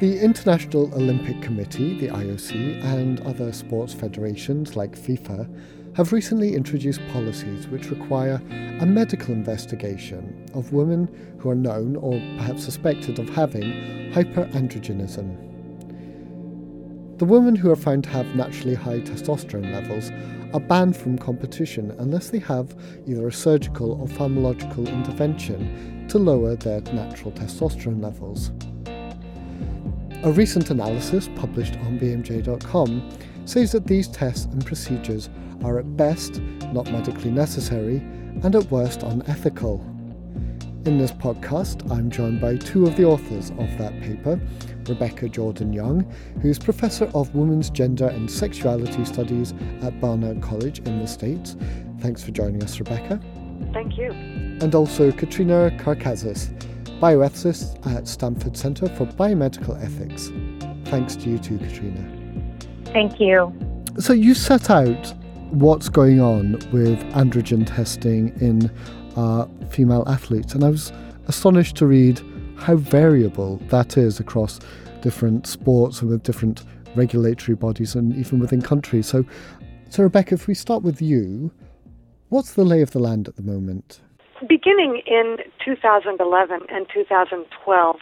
The International Olympic Committee, the IOC, and other sports federations like FIFA have recently introduced policies which require a medical investigation of women who are known or perhaps suspected of having hyperandrogenism. The women who are found to have naturally high testosterone levels are banned from competition unless they have either a surgical or pharmacological intervention to lower their natural testosterone levels. A recent analysis published on BMJ.com says that these tests and procedures are at best not medically necessary and at worst unethical. In this podcast, I'm joined by two of the authors of that paper Rebecca Jordan Young, who's Professor of Women's Gender and Sexuality Studies at Barnard College in the States. Thanks for joining us, Rebecca. Thank you. And also Katrina Karkazis, bioethicist at Stanford Center for Biomedical Ethics. Thanks to you too, Katrina. Thank you. So you set out what's going on with androgen testing in uh, female athletes, and I was astonished to read how variable that is across different sports and with different regulatory bodies and even within countries. So, so Rebecca, if we start with you, what's the lay of the land at the moment? Beginning in 2011 and 2012,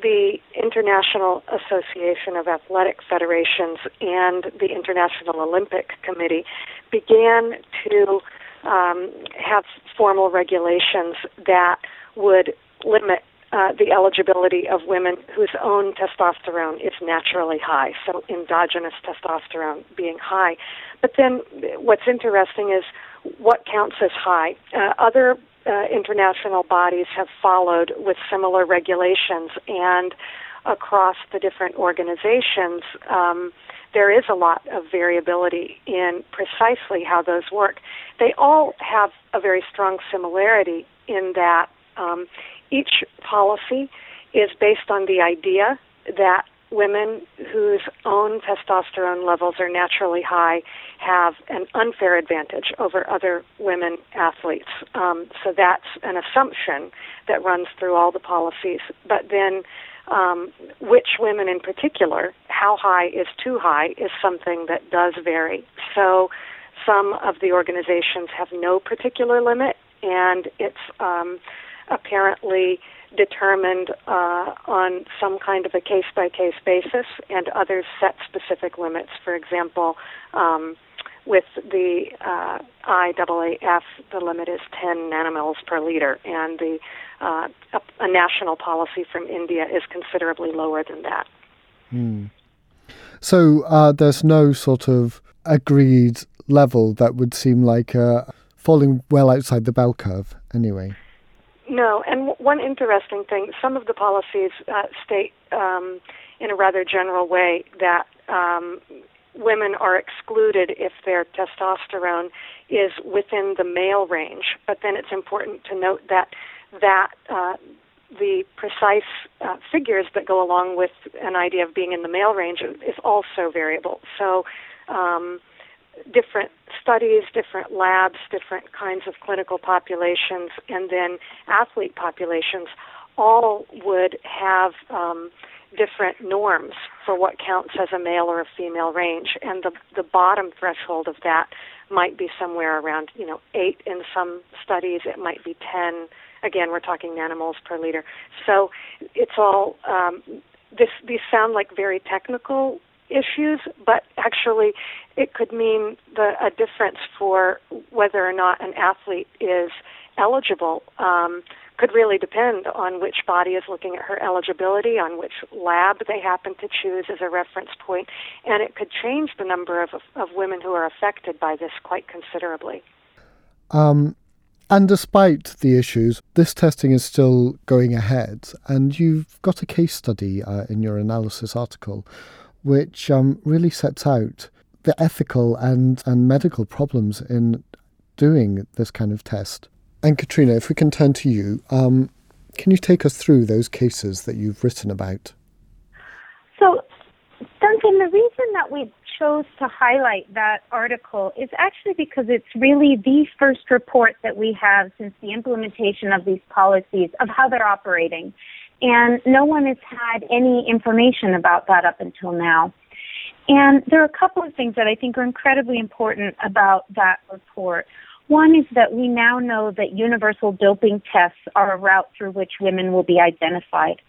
the International Association of Athletic Federations and the International Olympic Committee began to um, have formal regulations that would limit uh, the eligibility of women whose own testosterone is naturally high, so endogenous testosterone being high. But then what's interesting is what counts as high. Uh, other uh, international bodies have followed with similar regulations, and across the different organizations, um, there is a lot of variability in precisely how those work. They all have a very strong similarity in that um, each policy is based on the idea that women whose own testosterone levels are naturally high have an unfair advantage over other women athletes. Um, so that's an assumption that runs through all the policies. But then, um, which women in particular, how high is too high, is something that does vary. So some of the organizations have no particular limit, and it's um, apparently determined uh, on some kind of a case by case basis, and others set specific limits. For example, um, with the uh, IAAF, the limit is 10 nanomoles per liter, and the uh, a, a, national policy from India is considerably lower than that. Hmm. So uh, there's no sort of agreed level that would seem like uh, falling well outside the bell curve, anyway. No, and w- one interesting thing, some of the policies uh, state um, in a rather general way that um, women are excluded if their testosterone is within the male range. But then it's important to note that that uh, the precise uh, figures that go along with an idea of being in the male range is also variable. So um, different studies, different labs, different kinds of clinical populations, and then athlete populations all would have um, different norms for what counts as a male or a female range, and the the bottom threshold of that might be somewhere around you know eight in some studies. It might be ten. Again, we're talking nanomoles per liter. So it's all um, this. These sound like very technical issues, but actually it could mean the, a difference for whether or not an athlete is eligible. Um, could really depend on which body is looking at her eligibility, on which lab they happen to choose as a reference point, and it could change the number of, of women who are affected by this quite considerably. Um, and despite the issues, this testing is still going ahead, and you've got a case study uh, in your analysis article which um, really sets out the ethical and, and medical problems in doing this kind of test. And Katrina, if we can turn to you, um, can you take us through those cases that you've written about? So, Duncan, the reason that we chose to highlight that article is actually because it's really the first report that we have since the implementation of these policies of how they're operating. And no one has had any information about that up until now. And there are a couple of things that I think are incredibly important about that report. One is that we now know that universal doping tests are a route through which women will be identified.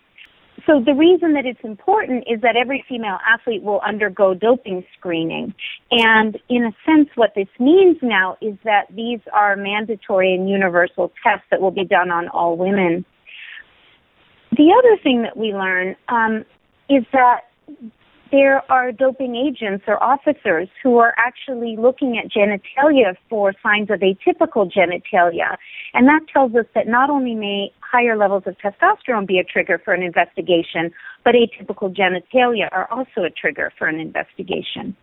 So the reason that it's important is that every female athlete will undergo doping screening. And in a sense, what this means now is that these are mandatory and universal tests that will be done on all women. The other thing that we learn um, is that there are doping agents or officers who are actually looking at genitalia for signs of atypical genitalia. And that tells us that not only may higher levels of testosterone be a trigger for an investigation, but atypical genitalia are also a trigger for an investigation.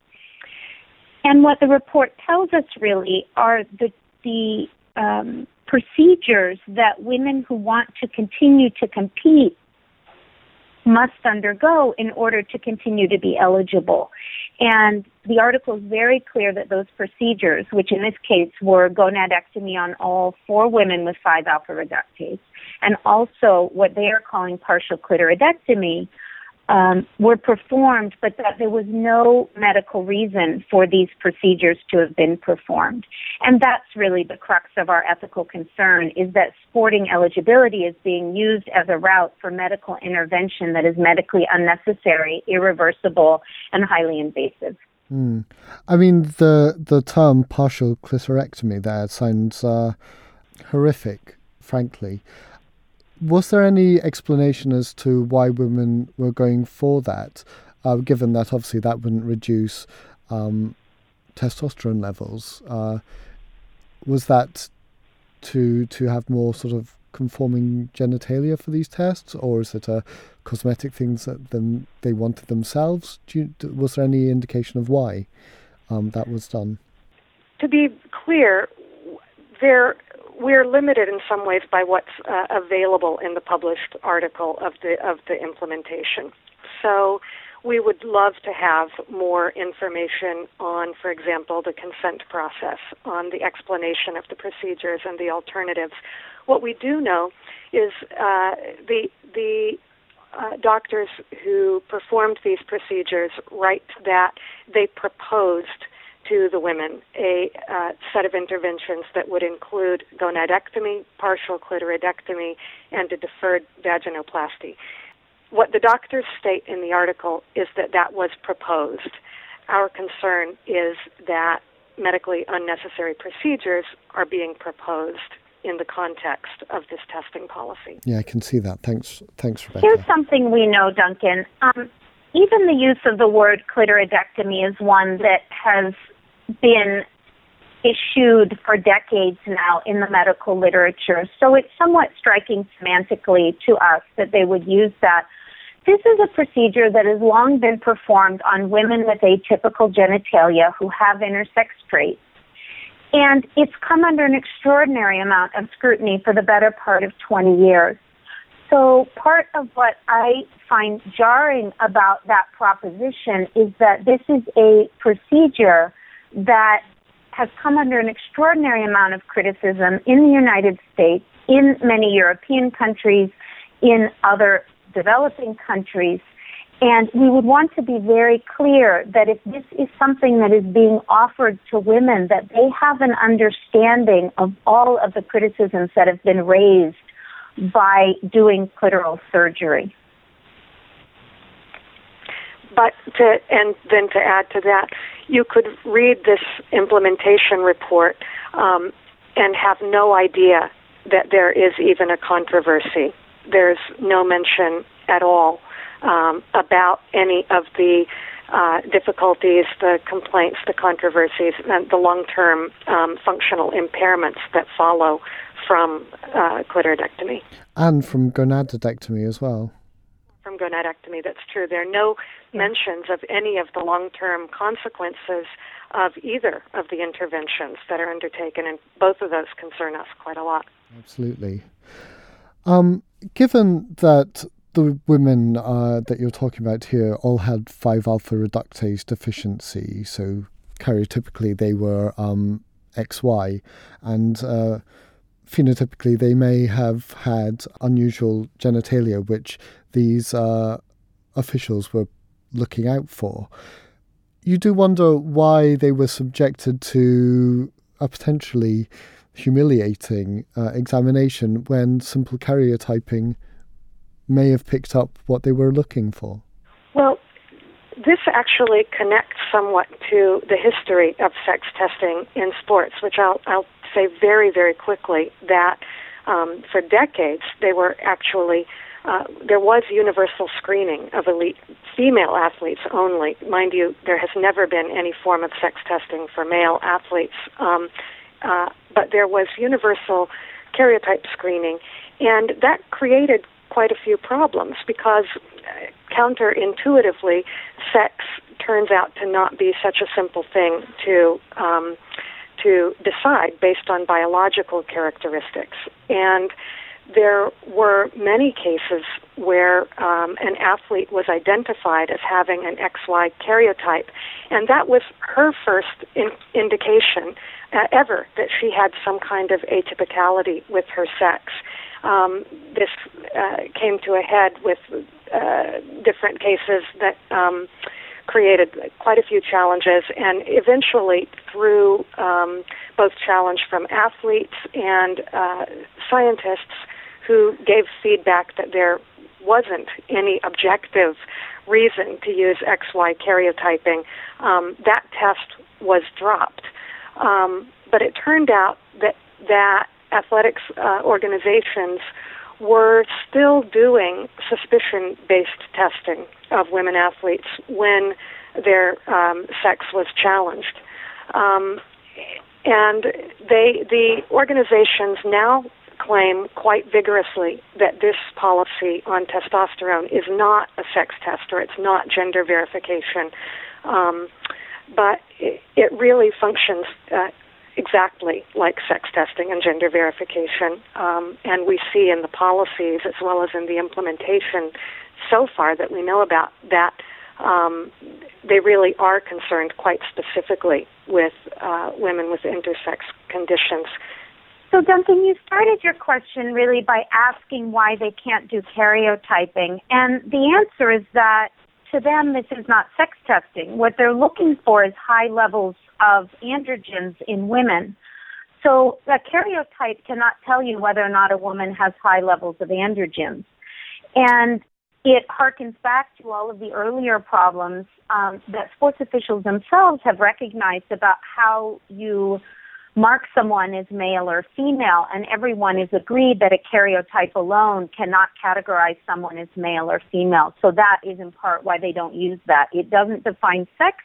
And what the report tells us really are the, the um, procedures that women who want to continue to compete must undergo in order to continue to be eligible. And the article is very clear that those procedures, which in this case were gonadectomy on all four women with 5 alpha reductase, and also what they are calling partial clitoridectomy, um, were performed, but that there was no medical reason for these procedures to have been performed. And that's really the crux of our ethical concern is that sporting eligibility is being used as a route for medical intervention that is medically unnecessary, irreversible, and highly invasive. Mm. I mean, the the term partial clitorectomy there sounds uh, horrific, frankly was there any explanation as to why women were going for that, uh, given that obviously that wouldn't reduce um, testosterone levels? Uh, was that to to have more sort of conforming genitalia for these tests, or is it a cosmetic things that them they wanted themselves? You, was there any indication of why um, that was done? To be clear, there we're limited in some ways by what's uh, available in the published article of the of the implementation. So we would love to have more information on, for example, the consent process, on the explanation of the procedures and the alternatives. What we do know is uh, the the uh, doctors who performed these procedures write that they proposed to the women a uh, set of interventions that would include gonadectomy, partial clitoridectomy, and a deferred vaginoplasty. What the doctors state in the article is that that was proposed. Our concern is that medically unnecessary procedures are being proposed in the context of this testing policy. Yeah, I can see that. Thanks, thanks, Rebecca. Here's something we know, Duncan. Um, even the use of the word clitoridectomy is one that has been issued for decades now in the medical literature. So it's somewhat striking semantically to us that they would use that. This is a procedure that has long been performed on women with atypical genitalia who have intersex traits. And it's come under an extraordinary amount of scrutiny for the better part of 20 years. So part of what I find jarring about that proposition is that this is a procedure that has come under an extraordinary amount of criticism in the United States, in many European countries, in other developing countries. And we would want to be very clear that if this is something that is being offered to women, that they have an understanding of all of the criticisms that have been raised by doing clitoral surgery. But to, and then to add to that, you could read this implementation report um, and have no idea that there is even a controversy. There's no mention at all um, about any of the uh, difficulties, the complaints, the controversies, and the long-term um, functional impairments that follow from uh, clitoridectomy. And from gonadectomy as well gonadectomy. That's true. There are no mentions of any of the long term consequences of either of the interventions that are undertaken, and both of those concern us quite a lot. Absolutely. Um, given that the women uh, that you're talking about here all had 5 alpha reductase deficiency, so karyotypically they were um, XY, and uh, phenotypically they may have had unusual genitalia, which these uh, officials were looking out for. You do wonder why they were subjected to a potentially humiliating uh, examination when simple karyotyping may have picked up what they were looking for. Well, this actually connects somewhat to the history of sex testing in sports, which I'll, I'll say very, very quickly that um, for decades they were actually uh, there was universal screening of elite female athletes only. Mind you, there has never been any form of sex testing for male athletes, um, uh, but there was universal karyotype screening, and that created quite a few problems because uh, counterintuitively, sex turns out to not be such a simple thing to um, to decide based on biological characteristics. And there were many cases where um, an athlete was identified as having an XY karyotype, and that was her first in- indication uh, ever that she had some kind of atypicality with her sex. Um, this uh, came to a head with uh, different cases that um, created quite a few challenges, and eventually, through um, both challenge from athletes and uh, scientists who gave feedback that there wasn't any objective reason to use XY karyotyping, um, that test was dropped. Um, but it turned out that that athletics uh, organizations were still doing suspicion based testing of women athletes when their um, sex was challenged. Um, and they, the organizations now claim quite vigorously that this policy on testosterone is not a sex test or it's not gender verification, um, but it, it, really functions uh, exactly like sex testing and gender verification. Um, and we see in the policies as well as in the implementation so far that we know about that um, they really are concerned quite specifically with uh, women with intersex conditions. So, Duncan, you started your question really by asking why they can't do karyotyping. And the answer is that to them, this is not sex testing. What they're looking for is high levels of androgens in women. So a karyotype cannot tell you whether or not a woman has high levels of androgens. And it harkens back to all of the earlier problems um, that sports officials themselves have recognized about how you mark someone as male or female, and everyone is agreed that a karyotype alone cannot categorize someone as male or female. So that is in part why they don't use that. It doesn't define sex,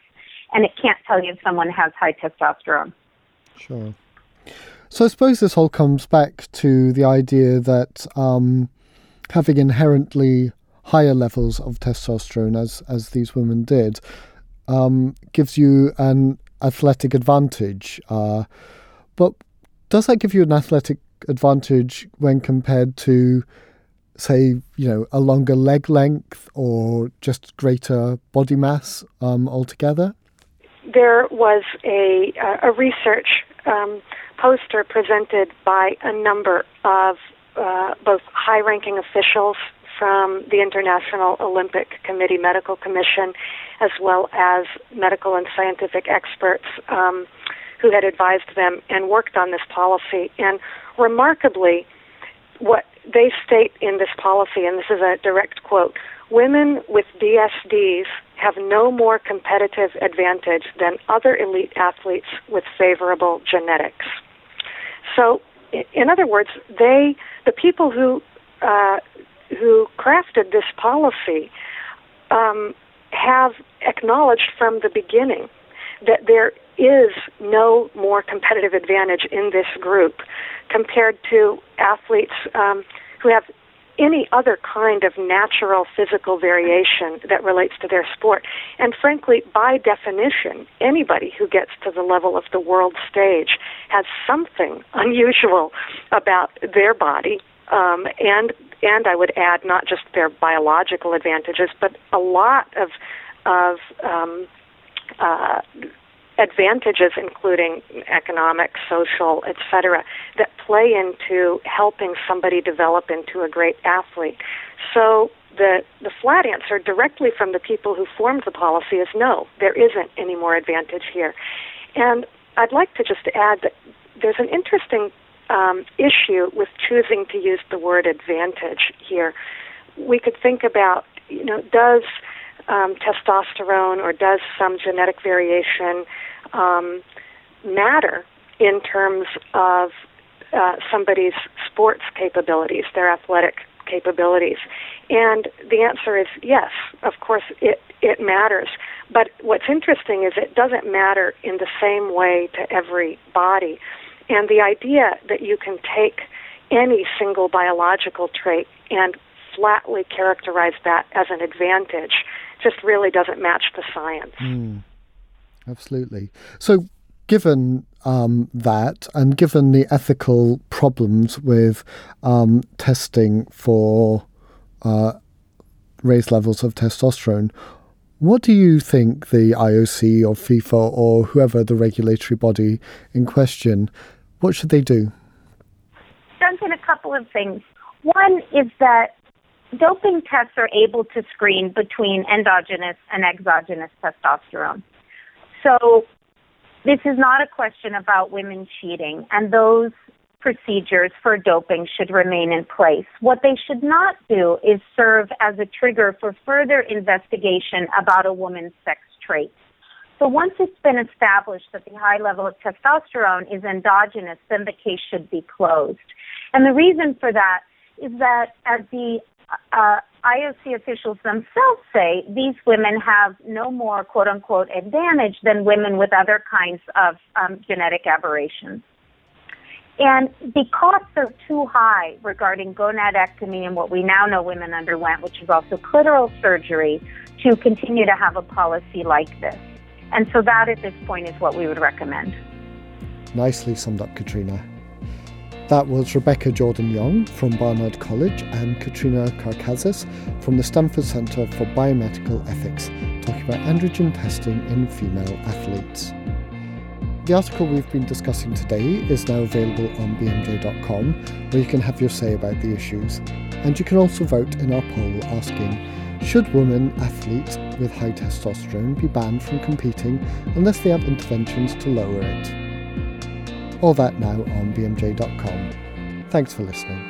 and it can't tell you if someone has high testosterone. Sure. So I suppose this all comes back to the idea that um, having inherently higher levels of testosterone, as as these women did, um, gives you an athletic advantage. Uh, but does that give you an athletic advantage when compared to, say, you know, a longer leg length or just greater body mass um, altogether? There was a, a research um, poster presented by a number of uh, both high ranking officials from the International Olympic Committee Medical Commission, as well as medical and scientific experts um, who had advised them and worked on this policy. And remarkably, what they state in this policy, and this is a direct quote women with DSDs have no more competitive advantage than other elite athletes with favorable genetics. So, in other words, they, the people who uh, who crafted this policy, um, have acknowledged from the beginning that there is no more competitive advantage in this group compared to athletes um, who have any other kind of natural physical variation that relates to their sport. And frankly, by definition, anybody who gets to the level of the world stage has something unusual about their body. Um, and and I would add not just their biological advantages, but a lot of of um, uh, advantages, including economic, social, etc., that play into helping somebody develop into a great athlete. So the the flat answer directly from the people who formed the policy is no, there isn't any more advantage here. And I'd like to just add that there's an interesting um, issue with choosing to use the word advantage here. We could think about, you know, does um, testosterone or does some genetic variation um, matter in terms of uh, somebody's sports capabilities, their athletic capabilities? And the answer is yes, of course it, it matters. But what's interesting is it doesn't matter in the same way to every body. And the idea that you can take any single biological trait and flatly characterize that as an advantage just really doesn't match the science. Mm, absolutely. So, given um, that, and given the ethical problems with um, testing for uh, raised levels of testosterone, what do you think the IOC or FIFA or whoever the regulatory body in question, what should they do? Duncan, a couple of things. One is that doping tests are able to screen between endogenous and exogenous testosterone. So this is not a question about women cheating, and those procedures for doping should remain in place. What they should not do is serve as a trigger for further investigation about a woman's sex traits. So once it's been established that the high level of testosterone is endogenous, then the case should be closed. And the reason for that is that as the uh, IOC officials themselves say these women have no more quote unquote advantage than women with other kinds of um, genetic aberrations. And the costs are too high regarding gonadectomy and what we now know women underwent, which is also clitoral surgery, to continue to have a policy like this. And so that at this point is what we would recommend. Nicely summed up, Katrina. That was Rebecca Jordan Young from Barnard College and Katrina Karkazis from the Stanford Center for Biomedical Ethics, talking about androgen testing in female athletes. The article we've been discussing today is now available on bmj.com, where you can have your say about the issues. And you can also vote in our poll asking Should women athletes with high testosterone be banned from competing unless they have interventions to lower it? All that now on bmj.com. Thanks for listening.